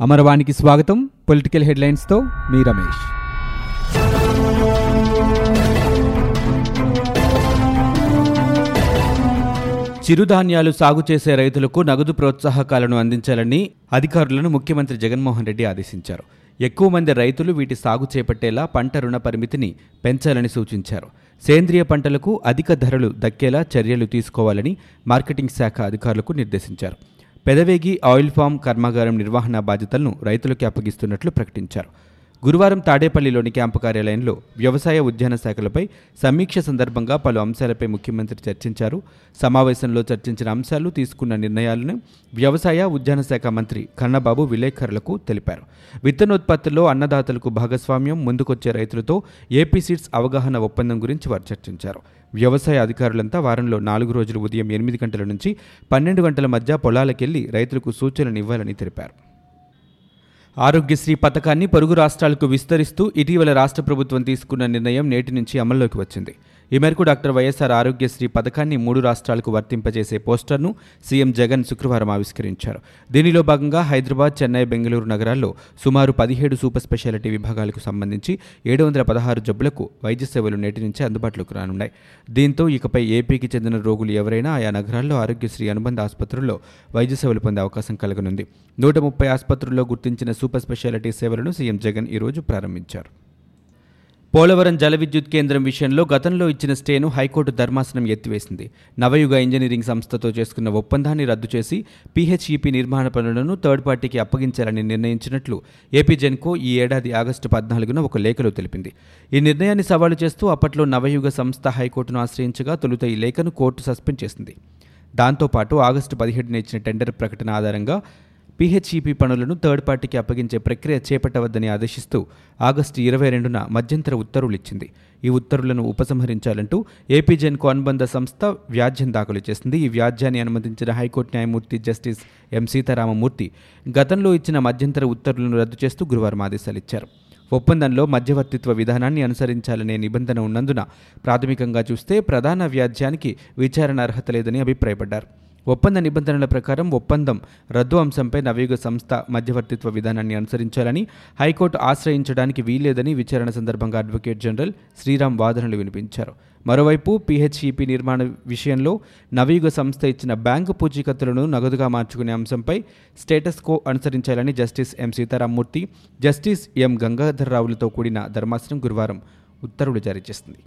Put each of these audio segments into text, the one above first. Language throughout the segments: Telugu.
అమరవాణికి స్వాగతం. పొలిటికల్ హెడ్లైన్స్తో మీ రమేష్. చిరుధాన్యాలు సాగు చేసే రైతులకు నగదు ప్రోత్సాహకాలను అందించాలని అధికారులను ముఖ్యమంత్రి జగన్మోహన్ రెడ్డి ఆదేశించారు. ఎక్కువ మంది రైతులు వీటి సాగు చేపట్టేలా పంట రుణ పరిమితిని పెంచాలని సూచించారు. సేంద్రియ పంటలకు అధిక ధరలు దక్కేలా చర్యలు తీసుకోవాలని మార్కెటింగ్ శాఖ అధికారులకు నిర్దేశించారు. పెదవేగి ఆయిల్ ఫామ్ కర్మాగారం నిర్వహణ బాధ్యతలను రైతులకు అప్పగిస్తున్నట్లు ప్రకటించారు. గురువారం తాడేపల్లిలోని క్యాంపు కార్యాలయంలో వ్యవసాయ ఉద్యాన శాఖలపై సమీక్ష సందర్భంగా పలు అంశాలపై ముఖ్యమంత్రి చర్చించారు. సమావేశంలో చర్చించిన అంశాలు తీసుకున్న నిర్ణయాలను వ్యవసాయ ఉద్యాన శాఖ మంత్రి కన్నబాబు విలేకరులకు తెలిపారు. విత్తనోత్పత్తుల్లో అన్నదాతలకు భాగస్వామ్యం ముందుకొచ్చే రైతులతో ఏపీ సీడ్స్ అవగాహన ఒప్పందం గురించి వారు చర్చించారు. వ్యవసాయ అధికారులంతా వారంలో నాలుగు రోజులు ఉదయం ఎనిమిది గంటల నుంచి పన్నెండు గంటల మధ్య పొలాలకెళ్ళి రైతులకు సూచనలు ఇవ్వాలని తెలిపారు. ఆరోగ్యశ్రీ పథకాన్ని పొరుగు రాష్ట్రాలకు విస్తరిస్తూ ఇటీవల రాష్ట్ర ప్రభుత్వం తీసుకున్న నిర్ణయం నేటి నుంచి అమల్లోకి వచ్చింది. ఈ మేరకు డాక్టర్ వైఎస్ఆర్ ఆరోగ్యశ్రీ పథకాన్ని మూడు రాష్ట్రాలకు వర్తింపజేసే పోస్టర్ను సీఎం జగన్ శుక్రవారం ఆవిష్కరించారు. దీనిలో భాగంగా హైదరాబాద్ చెన్నై బెంగళూరు నగరాల్లో సుమారు పదిహేడు సూపర్ స్పెషాలిటీ విభాగాలకు సంబంధించి ఏడు వందల పదహారు జబ్బులకు వైద్య సేవలు నేటి నుంచి అందుబాటులోకి రానున్నాయి. దీంతో ఇకపై ఏపీకి చెందిన రోగులు ఎవరైనా ఆయా నగరాల్లో ఆరోగ్యశ్రీ అనుబంధ ఆసుపత్రుల్లో వైద్య సేవలు పొందే అవకాశం కలగనుంది. నూట ముప్పై ఆసుపత్రుల్లో గుర్తించిన సూపర్ స్పెషాలిటీ సేవలను సీఎం జగన్ ఈరోజు ప్రారంభించారు. పోలవరం జల విద్యుత్ కేంద్రం విషయంలో గతంలో ఇచ్చిన స్టేను హైకోర్టు ధర్మాసనం ఎత్తివేసింది. నవయుగ ఇంజనీరింగ్ సంస్థతో చేసుకున్న ఒప్పందాన్ని రద్దు చేసి పీహెచ్ఈపీ నిర్మాణ పనులను థర్డ్ పార్టీకి అప్పగించాలని నిర్ణయించినట్లు ఏపీ జెన్కో ఈ ఏడాది ఆగస్టు పద్నాలుగున ఒక లేఖలో తెలిపింది. ఈ నిర్ణయాన్ని సవాలు చేస్తూ అప్పట్లో నవయుగ సంస్థ హైకోర్టును ఆశ్రయించగా తొలుత ఈ లేఖను కోర్టు సస్పెండ్ చేసింది. దాంతోపాటు ఆగస్టు పదిహేడున ఇచ్చిన టెండర్ ప్రకటన ఆధారంగా పీహెచ్ఈపీ పనులను థర్డ్ పార్టీకి అప్పగించే ప్రక్రియ చేపట్టవద్దని ఆదేశిస్తూ ఆగస్టు ఇరవై రెండున మధ్యంతర ఉత్తర్వులు ఇచ్చింది. ఈ ఉత్తర్వులను ఉపసంహరించాలంటూ ఏపీజెన్కు అనుబంధ సంస్థ వ్యాజ్యం దాఖలు చేసింది. ఈ వ్యాజ్యాన్ని అనుమతించిన హైకోర్టు న్యాయమూర్తి జస్టిస్ ఎం సీతారామమూర్తి గతంలో ఇచ్చిన మధ్యంతర ఉత్తర్వులను రద్దు చేస్తూ గురువారం ఆదేశాలు ఇచ్చారు ఒప్పందంలో మధ్యవర్తిత్వ విధానాన్ని అనుసరించాలనే నిబంధన ఉన్నందున ప్రాథమికంగా చూస్తే ప్రధాన వ్యాజ్యానికి విచారణ అర్హత లేదని అభిప్రాయపడ్డారు. ఒప్పంద నిబంధనల ప్రకారం ఒప్పందం రద్దు అంశంపై నవయుగ సంస్థ మధ్యవర్తిత్వ విధానాన్ని అనుసరించాలని హైకోర్టు ఆశ్రయించడానికి వీల్లేదని విచారణ సందర్భంగా అడ్వకేట్ జనరల్ శ్రీరామ్ వాదనలు వినిపించారు. మరోవైపు పీహెచ్ఈపీ నిర్మాణ విషయంలో నవయుగ సంస్థ ఇచ్చిన బ్యాంకు పూచీకత్తులను నగదుగా మార్చుకునే అంశంపై స్టేటస్ కో అనుసరించాలని justice M Sitaramamurthy justice M గంగాధర్రావులతో కూడిన ధర్మాసనం గురువారం ఉత్తర్వులు జారీ చేసింది.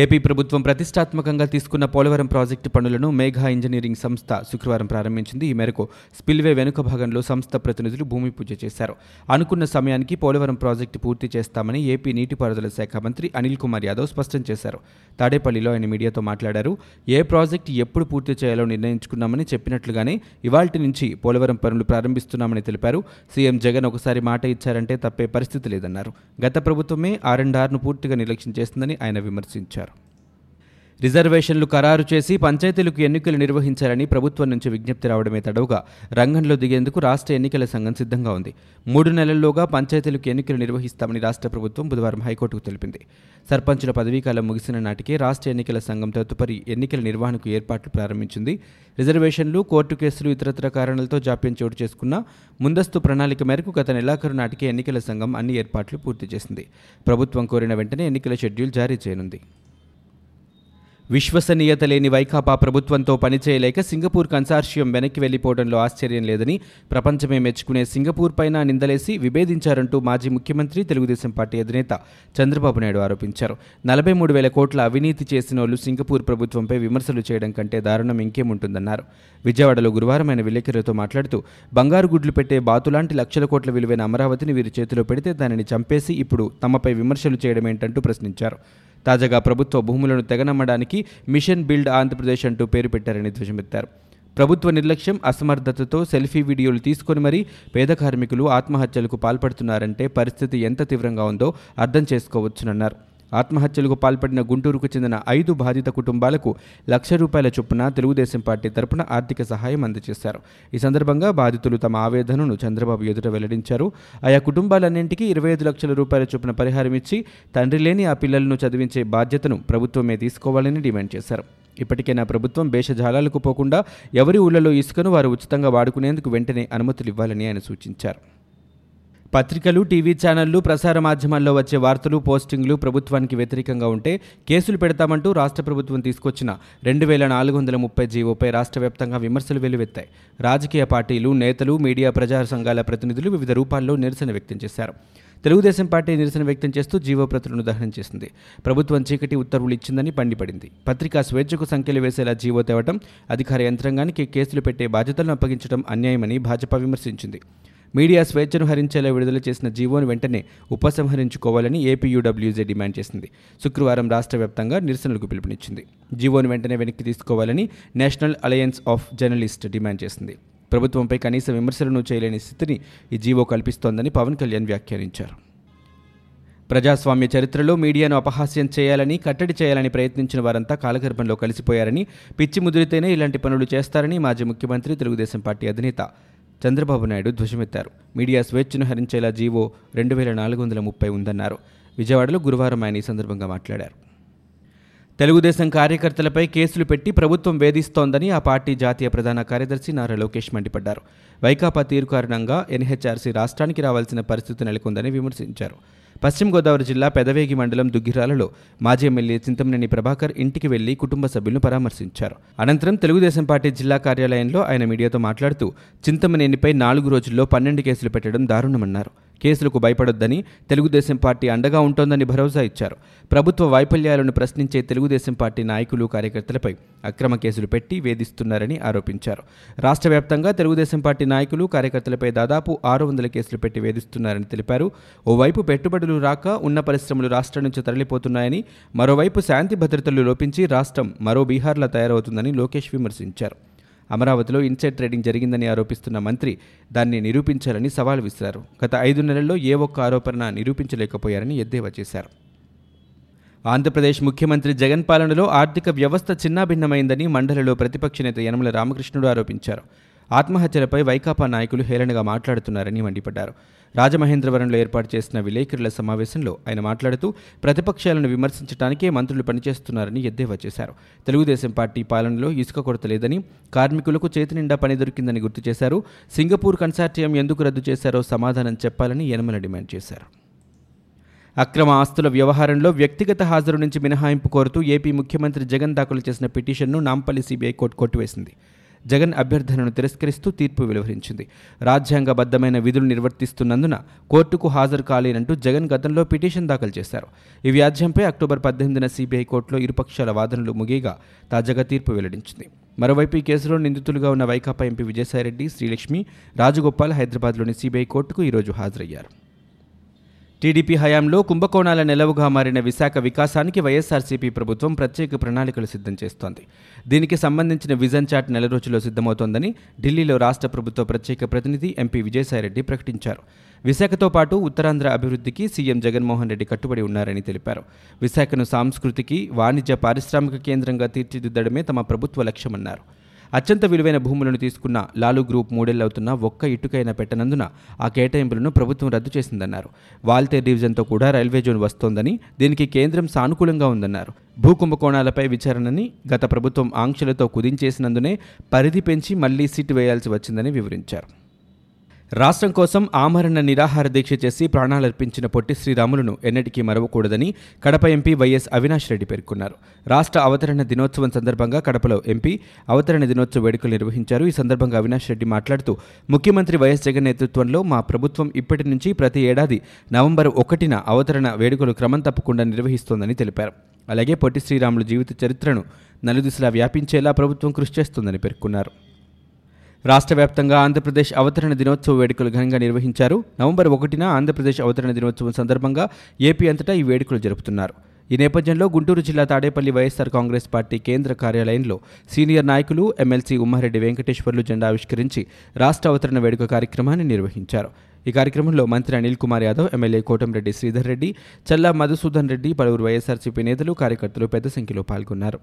ఏపీ ప్రభుత్వం ప్రతిష్టాత్మకంగా తీసుకున్న పోలవరం ప్రాజెక్టు పనులను మేఘా ఇంజనీరింగ్ సంస్థ శుక్రవారం ప్రారంభించింది. ఈ మేరకు స్పిల్వే వెనుక భాగంలో సంస్థ ప్రతినిధులు భూమి పూజ చేశారు. అనుకున్న సమయానికి పోలవరం ప్రాజెక్టు పూర్తి చేస్తామని ఏపీ నీటిపారుదల శాఖ మంత్రి అనిల్ కుమార్ యాదవ్ స్పష్టం చేశారు. తాడేపల్లిలో ఆయన మీడియాతో మాట్లాడారు. ఏ ప్రాజెక్టు ఎప్పుడు పూర్తి చేయాలో నిర్ణయించుకున్నామని చెప్పినట్లుగానే ఇవాల్టి నుంచి పోలవరం పనులు ప్రారంభిస్తున్నామని తెలిపారు. సీఎం జగన్ ఒకసారి మాట ఇచ్చారంటే తప్పే పరిస్థితి లేదన్నారు. గత ప్రభుత్వమే ఆర్ అండ్ ఆర్ను పూర్తిగా నిర్లక్ష్యం చేస్తుందని ఆయన విమర్శించారు. రిజర్వేషన్లు ఖరారు చేసి పంచాయతీలకు ఎన్నికలు నిర్వహించాలని ప్రభుత్వం నుంచి విజ్ఞప్తి రావడమే తడవుగా రంగంలో దిగేందుకు రాష్ట్ర ఎన్నికల సంఘం సిద్ధంగా ఉంది. మూడు నెలల్లోగా పంచాయతీలకు ఎన్నికలు నిర్వహిస్తామని రాష్ట్ర ప్రభుత్వం బుధవారం హైకోర్టుకు తెలిపింది. సర్పంచుల పదవీకాలం ముగిసిన నాటికే రాష్ట్ర ఎన్నికల సంఘం తదుపరి ఎన్నికల నిర్వహణకు ఏర్పాట్లు ప్రారంభించింది. రిజర్వేషన్లు కోర్టు కేసులు ఇతరత్ర కారణాలతో జాప్యం చోటు చేసుకున్న ముందస్తు ప్రణాళిక మేరకు గత నెలాఖరు నాటికే ఎన్నికల సంఘం అన్ని ఏర్పాట్లు పూర్తి చేసింది. ప్రభుత్వం కోరిన వెంటనే ఎన్నికల షెడ్యూల్ జారీ చేయనుంది. విశ్వసనీయత లేని వైకాపా ప్రభుత్వంతో పనిచేయలేక సింగపూర్ కన్సార్షియం వెనక్కి వెళ్ళిపోవడంలో ఆశ్చర్యం లేదని ప్రపంచమే మెచ్చుకునే సింగపూర్ పైన నిందలేసి విభేదించారంటూ మాజీ ముఖ్యమంత్రి తెలుగుదేశం పార్టీ అధినేత చంద్రబాబు నాయుడు ఆరోపించారు. నలభై మూడు వేల కోట్ల అవినీతి చేసిన వాళ్ళు సింగపూర్ ప్రభుత్వంపై విమర్శలు చేయడం కంటే దారుణం ఇంకేముంటుందన్నారు. విజయవాడలో గురువారం ఆయన విలేకరులతో మాట్లాడుతూ బంగారు గుడ్లు పెట్టే బాతులాంటి లక్షల కోట్ల విలువైన అమరావతిని వీరి చేతిలో పెడితే దానిని చంపేసి ఇప్పుడు తమపై విమర్శలు చేయడం ఏంటంటూ ప్రశ్నించారు. తాజాగా ప్రభుత్వ భూములను తెగనమ్మడానికి మిషన్ బిల్డ్ ఆంధ్రప్రదేశ్ అంటూ పేరు పెట్టారని ధ్వజమెత్తారు. ప్రభుత్వ నిర్లక్ష్యం అసమర్థతతో సెల్ఫీ వీడియోలు తీసుకొని మరీ పేద కార్మికులు ఆత్మహత్యలకు పాల్పడుతున్నారంటే పరిస్థితి ఎంత తీవ్రంగా ఉందో అర్థం చేసుకోవచ్చునన్నారు. ఆత్మహత్యలకు పాల్పడిన గుంటూరుకు చెందిన ఐదు బాధిత కుటుంబాలకు లక్ష రూపాయల చొప్పున తెలుగుదేశం పార్టీ తరపున ఆర్థిక సహాయం అందజేశారు. ఈ సందర్భంగా బాధితులు తమ ఆవేదనను చంద్రబాబు ఎదుట వెల్లడించారు. ఆయా కుటుంబాలన్నింటికీ ఇరవై ఐదు లక్షల రూపాయల చొప్పున పరిహారం ఇచ్చి తండ్రి లేని ఆ పిల్లలను చదివించే బాధ్యతను ప్రభుత్వమే తీసుకోవాలని డిమాండ్ చేశారు. ఇప్పటికైనా ప్రభుత్వం భేషజాలాలకు పోకుండా ఎవరి ఊళ్ళలో ఇసుకను వారు ఉచితంగా వాడుకునేందుకు వెంటనే అనుమతులు ఇవ్వాలని ఆయన సూచించారు. పత్రికలు టీవీ ఛానళ్ళు ప్రసార మాధ్యమాల్లో వచ్చే వార్తలు పోస్టింగ్లు ప్రభుత్వానికి వ్యతిరేకంగా ఉంటే కేసులు పెడతామంటూ రాష్ట్ర ప్రభుత్వం తీసుకొచ్చిన రెండు వేల నాలుగు వందల ముప్పై జీవోపై రాష్ట్ర వ్యాప్తంగా విమర్శలు వెల్లువెత్తాయి. రాజకీయ పార్టీలు నేతలు మీడియా ప్రజా సంఘాల ప్రతినిధులు వివిధ రూపాల్లో నిరసన వ్యక్తం చేశారు. తెలుగుదేశం పార్టీ నిరసన వ్యక్తం చేస్తూ జీవో ప్రతులను దహనం చేసింది. ప్రభుత్వం చీకటి ఉత్తర్వులు ఇచ్చిందని పండిపడింది. పత్రికా స్వేచ్ఛకు సంఖ్యలు వేసేలా జీవో తేవటం అధికార యంత్రాంగానికి కేసులు పెట్టే బాధ్యతలను అప్పగించడం అన్యాయమని భాజపా విమర్శించింది. మీడియా స్వేచ్ఛను హరించేలా విడుదల చేసిన జీవోను వెంటనే ఉపసంహరించుకోవాలని ఏపీయూడబ్ల్యూజే డిమాండ్ చేసింది. శుక్రవారం రాష్ట్ర వ్యాప్తంగా నిరసనలకు పిలుపునిచ్చింది. జీవోను వెంటనే వెనక్కి తీసుకోవాలని national alliance of journalist demand చేసింది. ప్రభుత్వంపై కనీస విమర్శలను చేయలేని స్థితిని ఈ జీవో కల్పిస్తోందని పవన్ కళ్యాణ్ వ్యాఖ్యానించారు. ప్రజాస్వామ్య చరిత్రలో మీడియాను అపహాస్యం చేయాలని కట్టడి చేయాలని ప్రయత్నించిన వారంతా కాలగర్భంలో కలిసిపోయారని పిచ్చి ముదిరితేనే ఇలాంటి పనులు చేస్తారని మాజీ ముఖ్యమంత్రి తెలుగుదేశం పార్టీ అధినేత చంద్రబాబు నాయుడు ధ్వజమెత్తారు. మీడియా స్వేచ్ఛను హరించేలా జీవో రెండు వేల నాలుగు వందల ముప్పై ఉందన్నారు. విజయవాడలో గురువారం ఆయన ఈ సందర్భంగా మాట్లాడారు. తెలుగుదేశం కార్యకర్తలపై కేసులు పెట్టి ప్రభుత్వం వేధిస్తోందని ఆ పార్టీ జాతీయ ప్రధాన కార్యదర్శి నారా లోకేష్ మండిపడ్డారు. వైకాపా తీరు కారణంగా ఎన్హెచ్ఆర్సీ రాష్ట్రానికి రావాల్సిన పరిస్థితి నెలకొందని విమర్శించారు. పశ్చిమ గోదావరి జిల్లా పెదవేగి మండలం దుగ్గిరాలలో మాజీ ఎమ్మెల్యే చింతమనేని ప్రభాకర్ ఇంటికి వెళ్ళి కుటుంబ సభ్యులను పరామర్శించారు. అనంతరం తెలుగుదేశం పార్టీ జిల్లా కార్యాలయంలో ఆయన మీడియాతో మాట్లాడుతూ చింతమనేనిపై నాలుగు రోజుల్లో పన్నెండు కేసులు పెట్టడం దారుణమన్నారు. కేసులకు భయపడొద్దని తెలుగుదేశం పార్టీ అండగా ఉంటోందని భరోసా ఇచ్చారు. ప్రభుత్వ వైఫల్యాలను ప్రశ్నించే తెలుగుదేశం పార్టీ నాయకులు కార్యకర్తలపై అక్రమ కేసులు పెట్టి వేధిస్తున్నారని ఆరోపించారు. రాష్ట్ర వ్యాప్తంగా తెలుగుదేశం పార్టీ నాయకులు కార్యకర్తలపై దాదాపు ఆరు వందల కేసులు పెట్టి వేధిస్తున్నారని తెలిపారు. ఓవైపు పెట్టుబడి పెట్టుబడులు రాక ఉన్న పరిశ్రమలు రాష్ట్రం నుంచి తరలిపోతున్నాయని మరోవైపు శాంతి భద్రతలు లోపించి రాష్ట్రం మరో బీహార్లా తయారవుతుందని లోకేష్ విమర్శించారు. అమరావతిలో ఇన్సైడ్ ట్రేడింగ్ జరిగిందని ఆరోపిస్తున్న మంత్రి దాన్ని నిరూపించాలని సవాల్ విసిరారు. గత ఐదు నెలల్లో ఏ ఒక్క ఆరోపణ నిరూపించలేకపోయారని ఎద్దేవా చేశారు. ఆంధ్రప్రదేశ్ ముఖ్యమంత్రి జగన్ పాలనలో ఆర్థిక వ్యవస్థ చిన్నాభిన్నమైందని మండలిలో ప్రతిపక్ష నేత యనమల రామకృష్ణుడు ఆరోపించారు. ఆత్మహత్యలపై వైకాపా నాయకులు హేళనగా మాట్లాడుతున్నారని మండిపడ్డారు. రాజమహేంద్రవరంలో ఏర్పాటు చేసిన విలేకరుల సమావేశంలో ఆయన మాట్లాడుతూ ప్రతిపక్షాలను విమర్శించడానికే మంత్రులు పనిచేస్తున్నారని ఎద్దేవా చేశారు. తెలుగుదేశం పార్టీ పాలనలో ఇసుక కొరత లేదని కార్మికులకు చేతి నిండా పని దొరికిందని గుర్తు చేశారు. సింగపూర్ కన్సార్టియం ఎందుకు రద్దు చేశారో సమాధానం చెప్పాలని యనమల డిమాండ్ చేశారు. అక్రమ ఆస్తుల వ్యవహారంలో వ్యక్తిగత హాజరు నుంచి మినహాయింపు కోరుతూ ఏపీ ముఖ్యమంత్రి జగన్ దాఖలు చేసిన పిటిషన్ను నాంపల్లి సిబిఐ కోర్టు కొట్టివేసింది. జగన్ అభ్యర్థనను తిరస్కరిస్తూ తీర్పు వెలువరించింది. రాజ్యాంగబద్ధమైన విధులు నిర్వర్తిస్తున్నందున కోర్టుకు హాజరు కాలేనంటూ జగన్ గతంలో పిటిషన్ దాఖలు చేశారు. ఈ వ్యాజ్యంపై అక్టోబర్ పద్దెనిమిదిన సిబిఐ కోర్టులో ఇరుపక్షాల వాదనలు ముగియగా తాజాగా తీర్పు వెల్లడించింది. మరోవైపు ఈ కేసులో నిందితులుగా ఉన్న వైకాపా ఎంపీ విజయసాయిరెడ్డి శ్రీలక్ష్మి రాజగోపాల్ హైదరాబాద్లోని సిబిఐ కోర్టుకు ఈరోజు హాజరయ్యారు. టీడీపీ హయాంలో కుంభకోణాల నెలవుగా మారిన విశాఖ వికాసానికి వైఎస్ఆర్సీపీ ప్రభుత్వం ప్రత్యేక ప్రణాళికలు సిద్ధం చేస్తోంది. దీనికి సంబంధించిన విజన్ చాట్ నెల రోజుల్లో సిద్ధమవుతోందని ఢిల్లీలో రాష్ట్ర ప్రభుత్వ ప్రత్యేక ప్రతినిధి ఎంపీ విజయసాయిరెడ్డి ప్రకటించారు. విశాఖతో పాటు ఉత్తరాంధ్ర అభివృద్ధికి సీఎం జగన్మోహన్ రెడ్డి కట్టుబడి ఉన్నారని తెలిపారు. విశాఖను సాంస్కృతికి వాణిజ్య పారిశ్రామిక కేంద్రంగా తీర్చిదిద్దడమే తమ ప్రభుత్వ లక్ష్యమన్నారు. అత్యంత విలువైన భూములను తీసుకున్న లాలు గ్రూప్ మూడేళ్ళవుతున్న ఒక్క ఇటుకైనా పెట్టనందున ఆ కేటాయింపులను ప్రభుత్వం రద్దు చేసిందన్నారు. వాల్తేర్ డివిజన్తో కూడా రైల్వే జోన్ వస్తోందని దీనికి కేంద్రం సానుకూలంగా ఉందన్నారు. భూ కుంభకోణాలపై విచారణని గత ప్రభుత్వం ఆంక్షలతో కుదించేసినందునే పరిధి పెంచి మళ్ళీ సిట్ వేయాల్సి వచ్చిందని వివరించారు. రాష్ట్రం కోసం ఆమరణ నిరాహార దీక్ష చేసి ప్రాణాలర్పించిన పొట్టి శ్రీరాములను ఎన్నటికీ మరవకూడదని కడప ఎంపీ వైఎస్ అవినాష్ రెడ్డి పేర్కొన్నారు. రాష్ట్ర అవతరణ దినోత్సవం సందర్భంగా కడపలో ఎంపీ అవతరణ దినోత్సవ వేడుకలు నిర్వహించారు. ఈ సందర్భంగా అవినాష్ రెడ్డి మాట్లాడుతూ ముఖ్యమంత్రి వైఎస్ జగన్ నేతృత్వంలో మా ప్రభుత్వం ఇప్పటి నుంచి ప్రతి ఏడాది నవంబర్ ఒకటిన అవతరణ వేడుకలు క్రమం తప్పకుండా నిర్వహిస్తోందని తెలిపారు. అలాగే పొట్టి శ్రీరాములు జీవిత చరిత్రను నలుదిశలా వ్యాపించేలా ప్రభుత్వం కృషి చేస్తోందని పేర్కొన్నారు. రాష్ట్ర వ్యాప్తంగా ఆంధ్రప్రదేశ్ అవతరణ దినోత్సవ వేడుకలు ఘనంగా నిర్వహించారు. నవంబర్ ఒకటిన ఆంధ్రప్రదేశ్ అవతరణ దినోత్సవం సందర్భంగా ఏపీ అంతటా ఈ వేడుకలు జరుపుతున్నారు. ఈ నేపథ్యంలో గుంటూరు జిల్లా తాడేపల్లి వైఎస్సార్ కాంగ్రెస్ పార్టీ కేంద్ర కార్యాలయంలో సీనియర్ నాయకులు ఎమ్మెల్సీ ఉమ్మారెడ్డి వెంకటేశ్వర్లు జెండా ఆవిష్కరించి రాష్ట్ర అవతరణ వేడుక కార్యక్రమాన్ని నిర్వహించారు. ఈ కార్యక్రమంలో మంత్రి అనిల్ కుమార్ యాదవ్ ఎమ్మెల్యే కోటంరెడ్డి శ్రీధర్ రెడ్డి చల్లా మధుసూదన్ రెడ్డి పలువురు వైఎస్ఆర్సీపీ నేతలు కార్యకర్తలు పెద్ద సంఖ్యలో పాల్గొన్నారు.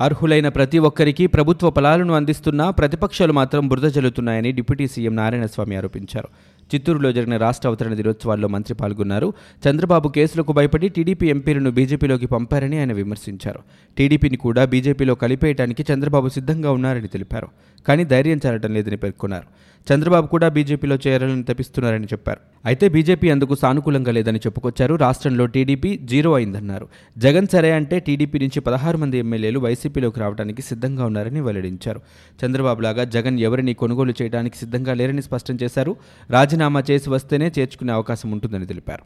అర్హులైన ప్రతి ఒక్కరికి ప్రభుత్వ ఫలాలను అందిస్తున్నా ప్రతిపక్షాలు మాత్రం బురద జల్లుతున్నాయని డిప్యూటీ సీఎం నారాయణస్వామి ఆరోపించారు. చిత్తూరులో జరిగిన రాష్ట్ర అవతరణ దినోత్సవాల్లో మంత్రి పాల్గొన్నారు. చంద్రబాబు కేసులకు భయపడి టీడీపీ ఎంపీలను బీజేపీలోకి పంపారని ఆయన విమర్శించారు. టీడీపీని కూడా బీజేపీలో కలిపేయడానికి చంద్రబాబు సిద్ధంగా ఉన్నారని తెలిపారు. కానీ ధైర్యం చాలటం లేదని పేర్కొన్నారు. చంద్రబాబు కూడా బీజేపీలో చేరాలని తప్పిస్తున్నారని చెప్పారు. అయితే బీజేపీ అందుకు సానుకూలంగా లేదని చెప్పుకొచ్చారు. రాష్ట్రంలో టీడీపీ జీరో అయిందన్నారు. జగన్ సరే అంటే టీడీపీ నుంచి పదహారు మంది ఎమ్మెల్యేలు వైసీపీలోకి రావడానికి సిద్ధంగా ఉన్నారని వెల్లడించారు. చంద్రబాబు లాగా జగన్ ఎవరిని కొనుగోలు చేయడానికి సిద్ధంగా లేరని స్పష్టం చేశారు. రాజీనామా చేసి వస్తేనే చేర్చుకునే అవకాశం ఉంటుందని తెలిపారు.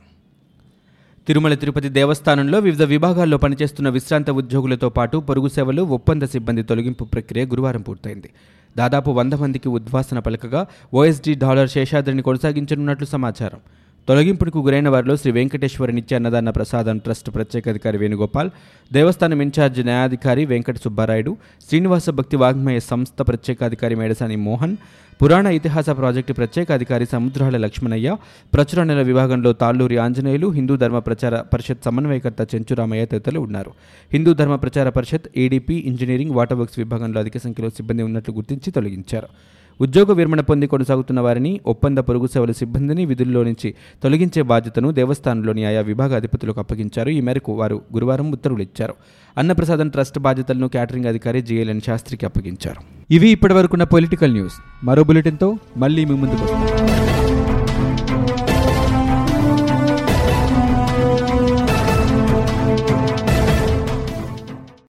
తిరుమల తిరుపతి దేవస్థానంలో వివిధ విభాగాల్లో పనిచేస్తున్న విశ్రాంత ఉద్యోగులతో పాటు పొరుగు సేవలు ఒప్పంద సిబ్బంది తొలగింపు ప్రక్రియ గురువారం పూర్తయింది. దాదాపు వంద మందికి ఉద్వాసన పలకగా ఓఎస్డీ డాలర్ శేషాద్రిని కొనసాగించనున్నట్లు సమాచారం. తొలగింపునకు గురైన వారిలో శ్రీ వెంకటేశ్వర నిత్య అన్నదాన ప్రసాదం ట్రస్ట్ ప్రత్యేక అధికారి వేణుగోపాల్ దేవస్థానం ఇన్ఛార్జ్ న్యాయాధికారి వెంకట సుబ్బారాయుడు శ్రీనివాస భక్తి వాగ్మయ సంస్థ ప్రత్యేకాధికారి మేడసాని మోహన్ పురాణ ఇతిహాస ప్రాజెక్టు ప్రత్యేక అధికారి సముద్రాల లక్ష్మణయ్య ప్రచురణల విభాగంలో తాళ్ళూరి ఆంజనేయులు హిందూ ధర్మ ప్రచార పరిషత్ సమన్వయకర్త చెంచురామయ్య తదితరులు ఉన్నారు. Hindu Dharma Prachara Parishad ADP engineering water works విభాగంలో అధిక సంఖ్యలో సిబ్బంది ఉన్నట్లు గుర్తించి తొలగించారు. ఉద్యోగ విరమణ పొంది కొనసాగుతున్న వారిని ఒప్పంద పొరుగు సేవల సిబ్బందిని విధుల్లో నుంచి తొలగించే బాధ్యతను దేవస్థానంలోని ఆయా విభాగ అధిపతులకు అప్పగించారు. ఈ మేరకు వారు గురువారం ఉత్తర్వులు ఇచ్చారు. అన్నప్రసాదం ట్రస్ట్ బాధ్యతలను క్యాటరింగ్ అధికారి జిఎల్ఎన్ శాస్త్రికి అప్పగించారు. ఇవి ఇప్పటివరకున్న పొలిటికల్ న్యూస్. మరో బులెటిన్తో మళ్ళీ మీ ముందుకు వస్తాం.